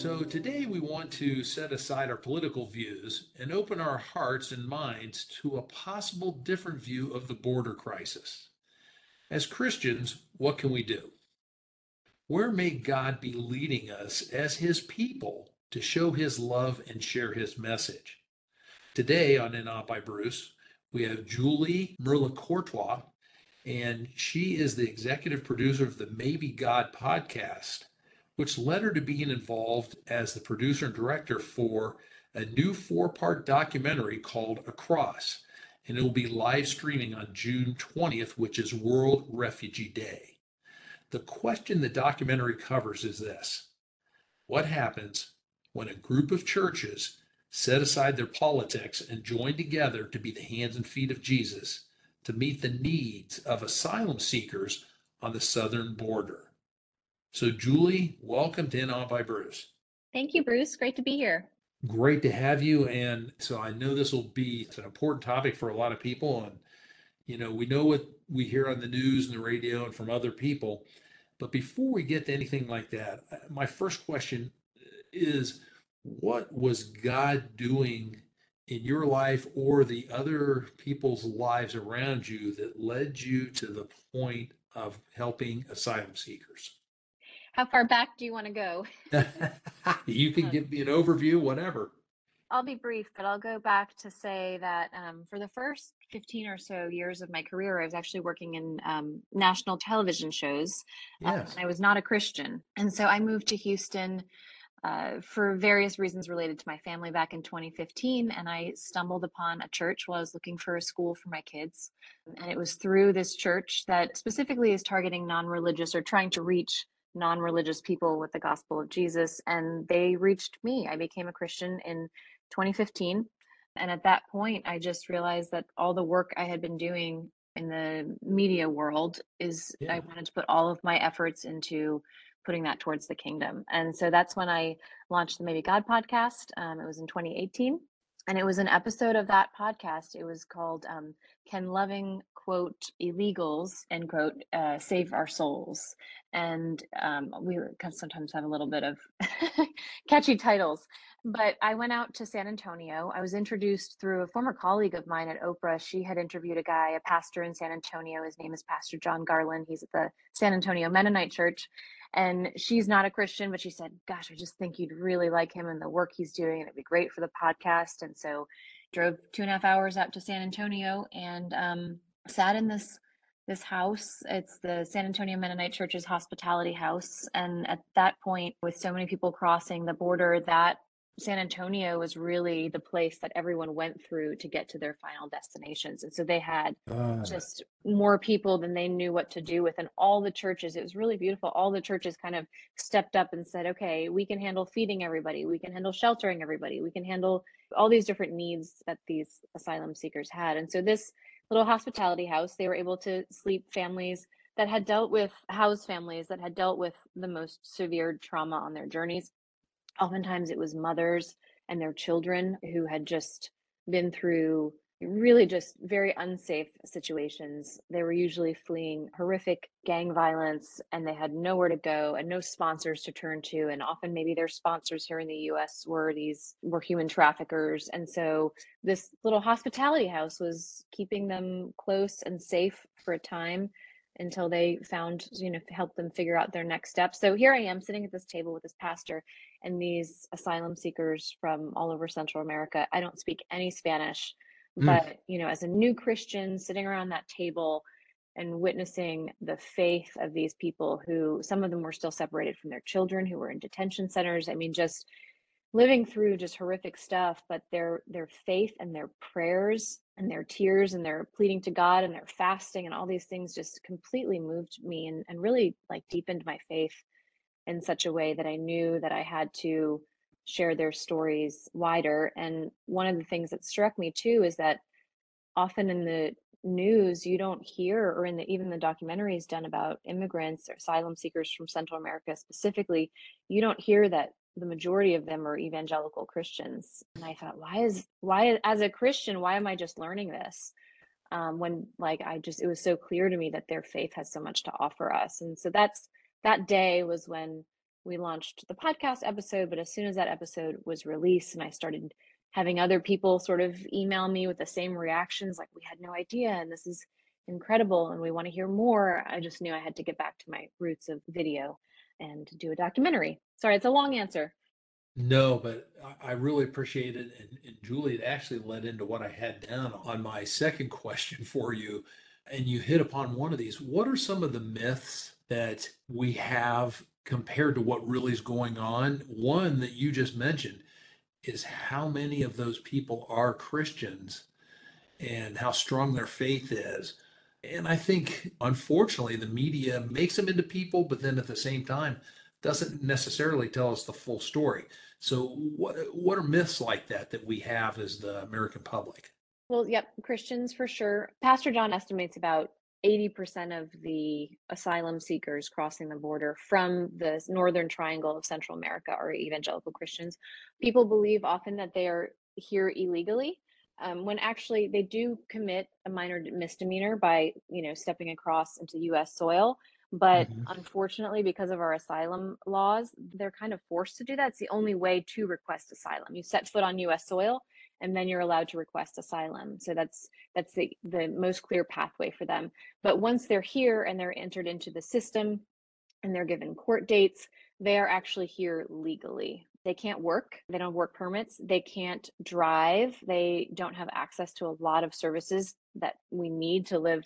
So, today we want to set aside our political views and open our hearts and minds to a possible different view of the border crisis. As Christians, what can we do? Where may God be leading us as His people to show His love and share His message? Today on In Awe by Bruce, we have Julie Mirlicourtois, and she is the executive producer of the Maybe God podcast which led her to being involved as the producer and director for a new four part documentary called Across. And it will be live streaming on June 20th, which is World Refugee Day. The question the documentary covers is this What happens when a group of churches set aside their politics and join together to be the hands and feet of Jesus to meet the needs of asylum seekers on the southern border? So, Julie, welcome to In Awe by Bruce. Thank you, Bruce. Great to be here. Great to have you. And so, I know this will be an important topic for a lot of people. And, you know, we know what we hear on the news and the radio and from other people. But before we get to anything like that, uh, my first question is what was God doing in your life or the other people's lives around you that led you to the point of helping asylum seekers? How far back do you want to go? you can give me an overview, whatever. I'll be brief, but I'll go back to say that um, for the first 15 or so years of my career, I was actually working in um, national television shows. Uh, yes. I was not a Christian. And so I moved to Houston uh, for various reasons related to my family back in 2015. And I stumbled upon a church while I was looking for a school for my kids. And it was through this church that specifically is targeting non religious or trying to reach non-religious people with the gospel of Jesus and they reached me. I became a Christian in 2015 and at that point I just realized that all the work I had been doing in the media world is yeah. I wanted to put all of my efforts into putting that towards the kingdom. And so that's when I launched the Maybe God podcast. Um, it was in 2018 and it was an episode of that podcast. It was called um, "Can Loving Quote Illegals End Quote uh, Save Our Souls?" And um, we sometimes have a little bit of catchy titles. But I went out to San Antonio. I was introduced through a former colleague of mine at Oprah. She had interviewed a guy, a pastor in San Antonio. His name is Pastor John Garland. He's at the San Antonio Mennonite Church and she's not a Christian, but she said, Gosh, I just think you'd really like him and the work he's doing, and it'd be great for the podcast. And so drove two and a half hours out to San Antonio and um, sat in this this house. It's the San Antonio Mennonite Church's hospitality house. And at that point, with so many people crossing the border, that San Antonio was really the place that everyone went through to get to their final destinations. And so they had uh. just more people than they knew what to do with. And all the churches, it was really beautiful. All the churches kind of stepped up and said, okay, we can handle feeding everybody, we can handle sheltering everybody, we can handle all these different needs that these asylum seekers had. And so this little hospitality house, they were able to sleep families that had dealt with house families that had dealt with the most severe trauma on their journeys oftentimes it was mothers and their children who had just been through really just very unsafe situations. They were usually fleeing horrific gang violence and they had nowhere to go and no sponsors to turn to. And often maybe their sponsors here in the US were these were human traffickers. And so this little hospitality house was keeping them close and safe for a time until they found, you know, help them figure out their next steps. So here I am sitting at this table with this pastor and these asylum seekers from all over Central America. I don't speak any Spanish, mm. but, you know, as a new Christian sitting around that table and witnessing the faith of these people who some of them were still separated from their children who were in detention centers. I mean, just living through just horrific stuff but their their faith and their prayers and their tears and their pleading to god and their fasting and all these things just completely moved me and, and really like deepened my faith in such a way that i knew that i had to share their stories wider. And one of the things that struck me too is that often in the news you don't hear or in the even the documentaries done about immigrants or asylum seekers from Central America specifically, you don't hear that the majority of them are evangelical Christians. And I thought, why is why as a Christian, why am I just learning this? Um, when like I just it was so clear to me that their faith has so much to offer us. And so that's that day was when we launched the podcast episode. But as soon as that episode was released and I started having other people sort of email me with the same reactions, like we had no idea and this is incredible and we want to hear more, I just knew I had to get back to my roots of video and do a documentary. Sorry, it's a long answer. No, but I really appreciate it. And, and Julie, it actually led into what I had down on my second question for you. And you hit upon one of these. What are some of the myths that we have compared to what really is going on? One that you just mentioned is how many of those people are Christians and how strong their faith is. And I think, unfortunately, the media makes them into people, but then at the same time, doesn't necessarily tell us the full story. So, what what are myths like that that we have as the American public? Well, yep, Christians for sure. Pastor John estimates about 80% of the asylum seekers crossing the border from the northern triangle of Central America are evangelical Christians. People believe often that they are here illegally. Um, when actually they do commit a minor misdemeanor by you know stepping across into U.S. soil, but hmm unfortunately, because of our asylum laws, they're kind of forced to do that. It's the only way to request asylum. You set foot on US soil and then you're allowed to request asylum. So that's that's the, the most clear pathway for them. But once they're here and they're entered into the system and they're given court dates, they are actually here legally. They can't work, they don't work permits, they can't drive, they don't have access to a lot of services that we need to live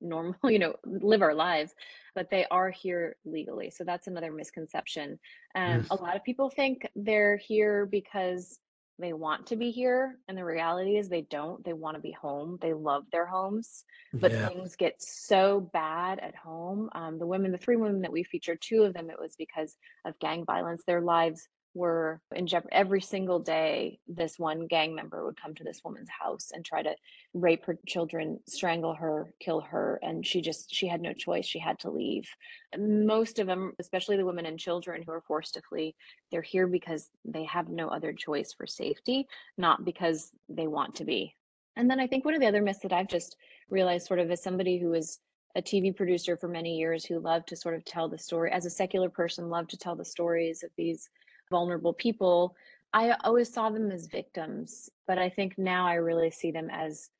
normal, you know, live our lives, but they are here legally. So that's another misconception. Um, a lot of people think they're here because they want to be here. And the reality is they don't. They want to be home. They love their homes, but Yeah. things get so bad at home. Um, the women, the three women that we featured, two of them, it was because of gang violence. Their lives were in jeopardy every single day. This one gang member would come to this woman's house and try to rape her children, strangle her, kill her, and she just she had no choice. She had to leave. Most of them, especially the women and children who are forced to flee, they're here because they have no other choice for safety, not because they want to be. And then I think one of the other myths that I've just realized, sort of as somebody who was a TV producer for many years, who loved to sort of tell the story as a secular person, loved to tell the stories of these vulnerable people. I always saw them as victims, but I think now I really see them as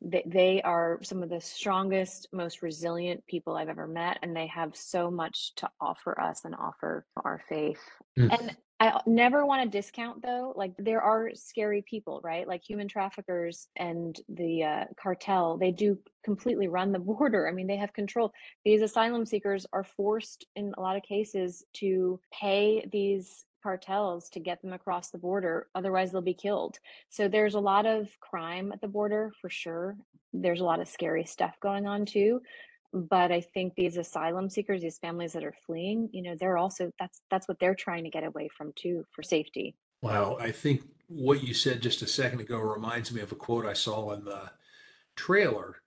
they, they are some of the strongest, most resilient people I've ever met, and they have so much to offer us and offer our faith. Mm. And I never want to discount though, like there are scary people, right? Like human traffickers and the uh, cartel, they do completely run the border. I mean, they have control. These asylum seekers are forced in a lot of cases to pay these cartels to get them across the border otherwise they'll be killed so there's a lot of crime at the border for sure there's a lot of scary stuff going on too but i think these asylum seekers these families that are fleeing you know they're also that's that's what they're trying to get away from too for safety Wow. I think what you said just a second ago reminds me of a quote I saw in the trailer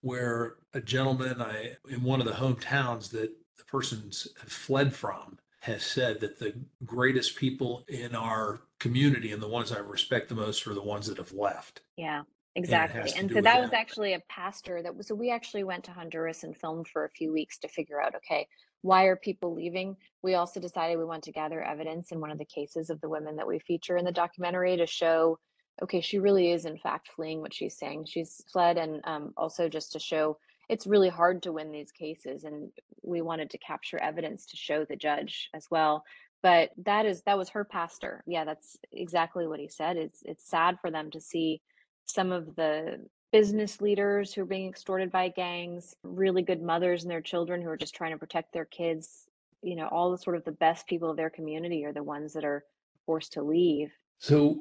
where a gentleman I in one of the hometowns that the person's have fled from has said that the greatest people in our community and the ones I respect the most are the ones that have left. yeah exactly to and so with that was that. actually a pastor that was so we actually went to honduras and filmed for a few weeks to figure out okay why are people leaving we also decided we want to gather evidence in one of the cases of the women that we feature in the documentary to show okay she really is in fact fleeing what she's saying she's fled and um, also just to show it's really hard to win these cases and we wanted to capture evidence to show the judge as well but that is that was her pastor. Yeah that's exactly what he said. It's it's sad for them to see some of the business leaders who are being extorted by gangs really good mothers and their children who are just trying to protect their kids. You know all the sort of the best people of their community are the ones that are forced to leave. So,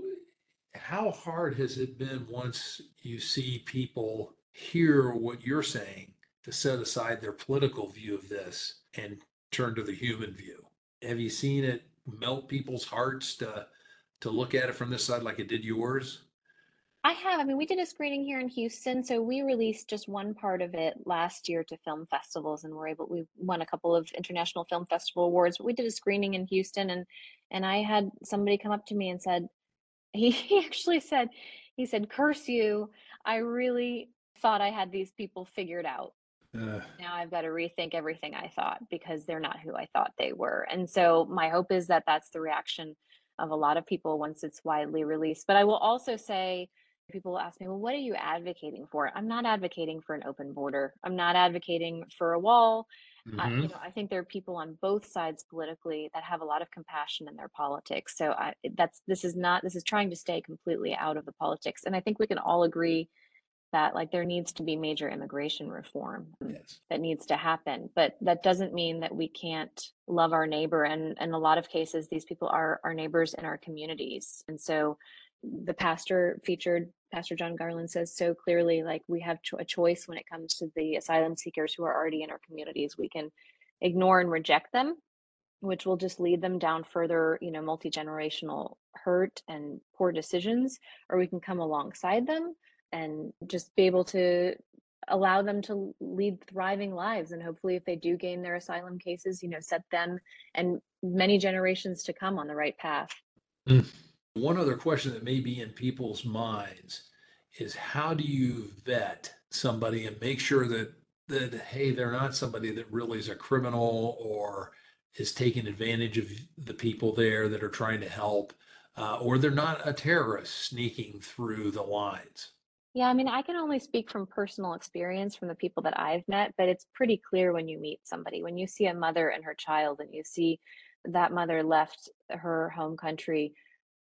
how hard has it been once you see people hear what you're saying to set aside their political view of this and turn to the human view? Have you seen it melt people's hearts to to look at it from this side like it did yours? I have. I mean, we did a screening here in Houston, so we released just one part of it last year to film festivals, and we're able. We won a couple of international film festival awards. But we did a screening in Houston, and and I had somebody come up to me and said, he, he actually said, he said, "Curse you! I really thought I had these people figured out. Uh, Now I've got to rethink everything I thought because they're not who I thought they were." And so my hope is that that's the reaction of a lot of people once it's widely released. But I will also say people will ask me, well, what are you advocating for? I'm not advocating for an open border. I'm not advocating for a wall. I, you know, I think there are people on both sides politically that have a lot of compassion in their politics. So I, that's this is not this is trying to stay completely out of the politics. And I think we can all agree that like there needs to be major immigration reform um, Yes. that needs to happen. But that doesn't mean that we can't love our neighbor. And in a lot of cases, these people are our neighbors in our communities. And so the pastor featured pastor john garland says so clearly like we have cho- a choice when it comes to the asylum seekers who are already in our communities we can ignore and reject them which will just lead them down further you know multi-generational hurt and poor decisions or we can come alongside them and just be able to allow them to lead thriving lives and hopefully if they do gain their asylum cases you know set them and many generations to come on the right path Mm. One other question that may be in people's minds is how do you vet somebody and make sure that that hey, they're not somebody that really is a criminal or is taking advantage of the people there that are trying to help, uh, or they're not a terrorist sneaking through the lines. Yeah, I mean, I can only speak from personal experience from the people that I've met, but it's pretty clear when you meet somebody, when you see a mother and her child, and you see that mother left her home country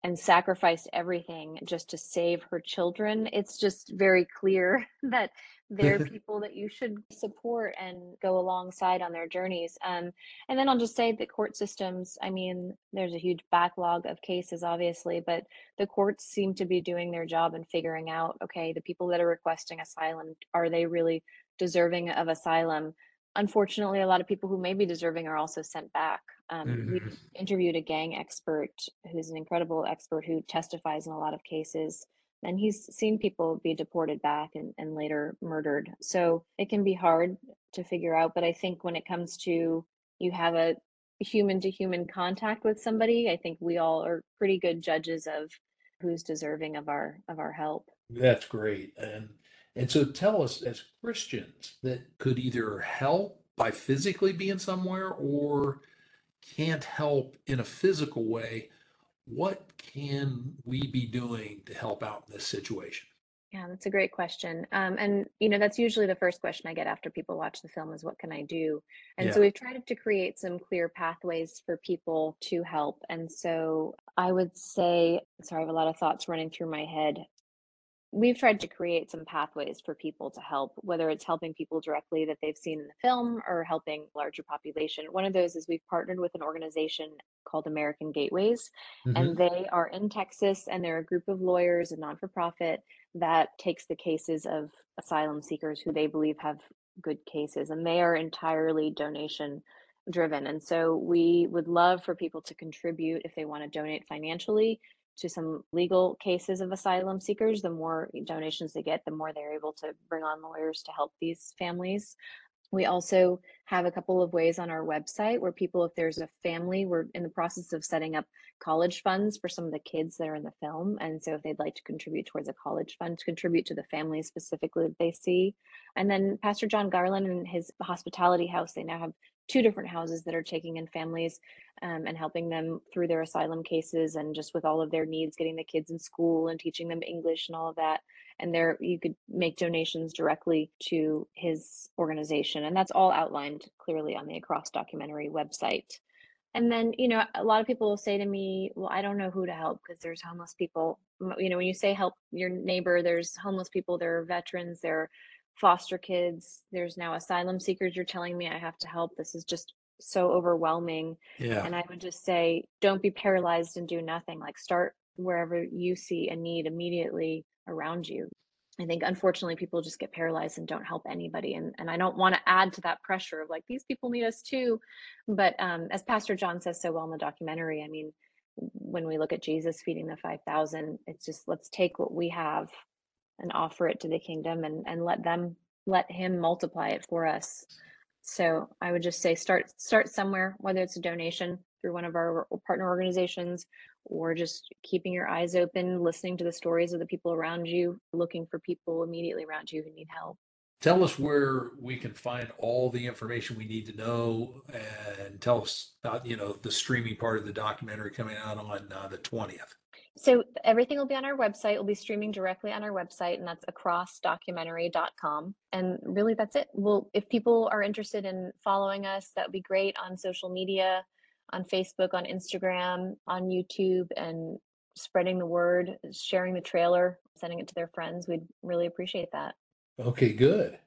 and sacrificed everything just to save her children. It's just very clear that they're people that you should support and go alongside on their journeys. Um, and then I'll just say the court systems, I mean, there's a huge backlog of cases, obviously, but the courts seem to be doing their job and figuring out okay the people that are requesting asylum are they really deserving of asylum unfortunately a lot of people who may be deserving are also sent back um, we Mhm. interviewed a gang expert who's an incredible expert who testifies in a lot of cases and he's seen people be deported back and, and later murdered so it can be hard to figure out but i think when it comes to you have a human to human contact with somebody i think we all are pretty good judges of who's deserving of our of our help. That's great. And and so tell us as Christians that could either help by physically being somewhere or can't help in a physical way, what can we be doing to help out in this situation? Yeah, that's a great question. Um, and you know, that's usually the first question I get after people watch the film is what can I do? And so we've tried to create some clear pathways for people to help. And so I would say, sorry, I have a lot of thoughts running through my head. We've tried to create some pathways for people to help, whether it's helping people directly that they've seen in the film or helping larger population. One of those is we've partnered with an organization called American Gateways, and hmm they are in Texas, and they're a group of lawyers, a non for profit that takes the cases of asylum seekers who they believe have good cases, and they are entirely donation driven. And so we would love for people to contribute if they want to donate financially to some legal cases of asylum seekers. The more donations they get, the more they're able to bring on lawyers to help these families. We also have a couple of ways on our website where people, if there's a family, we're in the process of setting up college funds for some of the kids that are in the film. And so if they'd like to contribute towards a college fund to contribute to the families specifically that they see. And then Pastor John Garland and his hospitality house, they now have two different houses that are taking in families um, and helping them through their asylum cases and just with all of their needs, getting the kids in school and teaching them English and all of that. And there you could make donations directly to his organization and that's all outlined clearly on the across documentary website. And then you know a lot of people will say to me well i don't know who to help because there's homeless people. You know when you say help your neighbor there's homeless people there are veterans there are foster kids there's now asylum seekers you're telling me i have to help this is just so overwhelming Yeah. and i would just say don't be paralyzed and do nothing like start wherever you see a need immediately around you I think unfortunately people just get paralyzed and don't help anybody. And and I don't want to add to that pressure of like these people need us too. But um, as Pastor John says so well in the documentary, I mean, when we look at Jesus feeding the 5,000, it's just let's take what we have and offer it to the kingdom and and let them let him multiply it for us. So I would just say start start somewhere, whether it's a donation through one of our partner organizations or just keeping your eyes open, listening to the stories of the people around you, looking for people immediately around you who need help. Tell us where we can find all the information we need to know and tell us about, you know, the streaming part of the documentary coming out on uh, the 20th. So everything will be on our website. We'll be streaming directly on our website, and that's acrossdocumentary.com. And really, that's it. Well, if people are interested in following us, that would be great on social media, on Facebook, on Instagram, on YouTube, and spreading the word, sharing the trailer, sending it to their friends. We'd really appreciate that. Okay, good.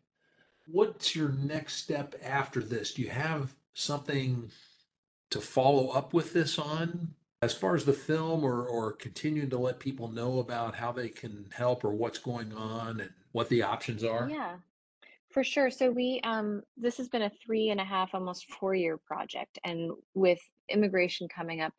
What's your next step after this? Do you have something to follow up with this on as far as the film or or continuing to let people know about how they can help or what's going on and what the options are? Yeah, for sure. So we um this has been a three and a half, almost four year project. And with immigration coming up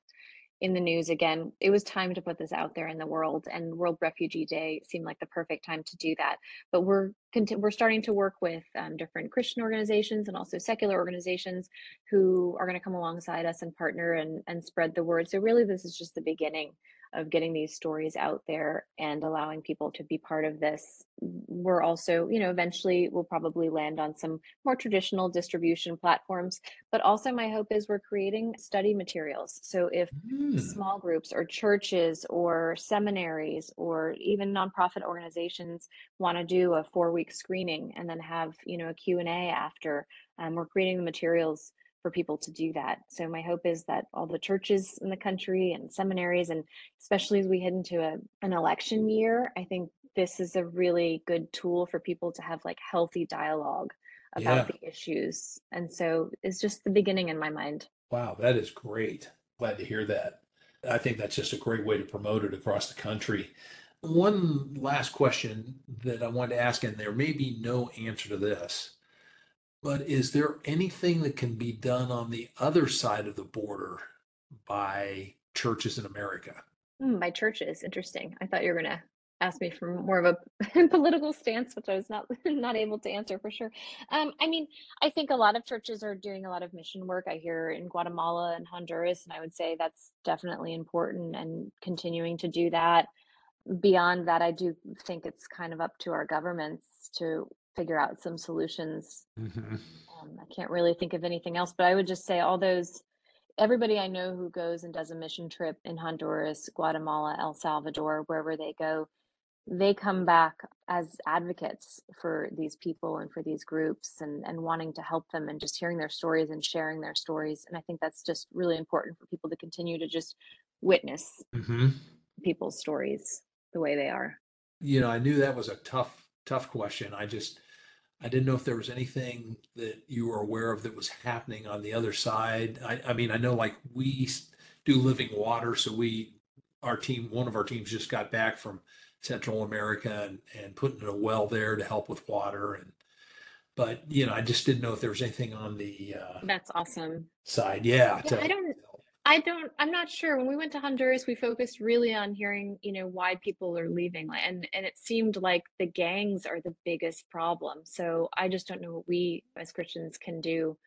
in the news again. It was time to put this out there in the world, and World Refugee Day seemed like the perfect time to do that. But we're we're starting to work with um, different Christian organizations and also secular organizations who are going to come alongside us and partner and and spread the word. So really, this is just the beginning of getting these stories out there and allowing people to be part of this. We're also, you know, eventually we'll probably land on some more traditional distribution platforms, but also my hope is we're creating study materials. So if Hmm. small groups or churches or seminaries or even nonprofit organizations want to do a four week screening and then have, you know, a Q and a after, um, we're creating the materials for people to do that. So my hope is that all the churches in the country and seminaries, and especially as we head into a, an election year, I think this is a really good tool for people to have like healthy dialogue about Yeah. the issues. And so it's just the beginning in my mind. Wow, that is great. Glad to hear that. I think that's just a great way to promote it across the country. One last question that I wanted to ask, and there may be no answer to this, but is there anything that can be done on the other side of the border by churches in America? Hmm, by churches, interesting. I thought you were going to ask me for more of a political stance, which I was not not able to answer for sure. Um, I mean, I think a lot of churches are doing a lot of mission work. I hear in Guatemala and Honduras, and I would say that's definitely important and continuing to do that. Beyond that, I do think it's kind of up to our governments to figure out some solutions. hmm Um, I can't really think of anything else, but I would just say all those everybody I know who goes and does a mission trip in Honduras, Guatemala, El Salvador, wherever they go, they come back as advocates for these people and for these groups and, and wanting to help them and just hearing their stories and sharing their stories. And I think that's just really important for people to continue to just witness hmm people's stories the way they are. You know, I knew that was a tough, tough question. I just, I didn't know if there was anything that you were aware of that was happening on the other side. I, I mean, I know like we do living water, so we, our team, one of our teams just got back from Central America and, and putting in a well there to help with water. And, but, you know, I just didn't know if there was anything on the uh, That's awesome. side. Yeah. Yeah, I don't I don't I'm not sure. When we went to Honduras, we focused really on hearing, you know, why people are leaving. And and it seemed like the gangs are the biggest problem. So I just don't know what we as Christians can do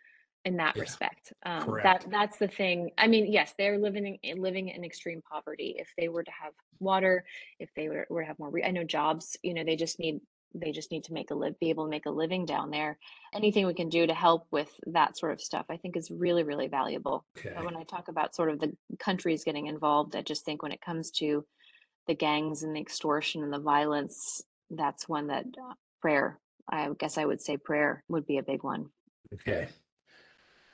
in that yeah, respect. Um, that that's the thing. I mean, yes, they're living in living in extreme poverty. If they were to have water, if they were, were to have more, re- I know jobs, you know, they just need they just need to make a live, be able to make a living down there. Anything we can do to help with that sort of stuff, I think is really, really valuable. Okay. when I talk about sort of the countries getting involved, I just think when it comes to the gangs and the extortion and the violence, that's one that uh, prayer, I guess I would say prayer would be a big one. Okay.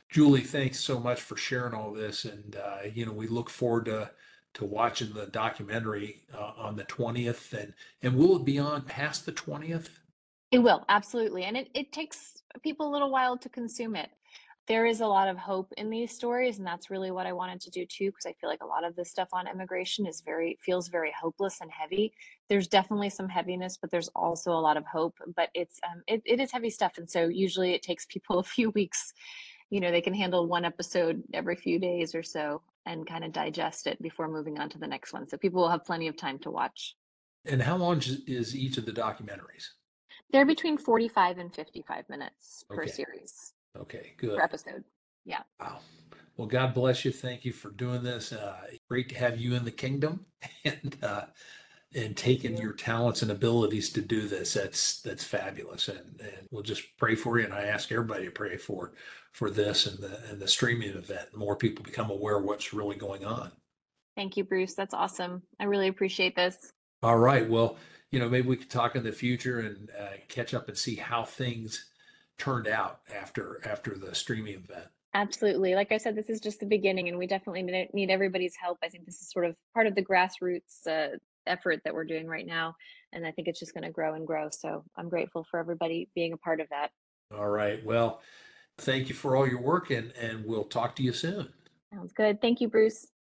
Julie, thanks so much for sharing all this. And, uh, you know, we look forward to, to watching the documentary uh, on the 20th. And, and will it be on past the 20th? It will, absolutely. And it, it takes people a little while to consume it. There is a lot of hope in these stories, and that's really what I wanted to do too, because I feel like a lot of this stuff on immigration is very feels very hopeless and heavy. There's definitely some heaviness, but there's also a lot of hope. But it's um it, it is heavy stuff. And so usually it takes people a few weeks. You know, they can handle one episode every few days or so. And kind of digest it before moving on to the next one. So people will have plenty of time to watch. And how long is- each of the documentaries? They're between 45 and 55 minutes per Okay. series, Okay, good. per episode. Yeah. Wow. Well, God bless you. Thank you for doing this. Uh, great to have you in the kingdom and uh, and taking you. your talents and abilities to do this. That's that's fabulous. And and we'll just pray for you. And I ask everybody to pray for for this and the and the streaming event. More people become aware of what's really going on. Thank you, Bruce. That's awesome. I really appreciate this. All right. Well, you know, maybe we could talk in the future and uh, catch up and see how things turned out after after the streaming event. Absolutely. Like I said, this is just the beginning, and we definitely need, need everybody's help. I think this is sort of part of the grassroots uh, effort that we're doing right now. And I think it's just going to grow and grow. So I'm grateful for everybody being a part of that. All right. Well, thank you for all your work and and we'll talk to you soon. Sounds good. Thank you, Bruce.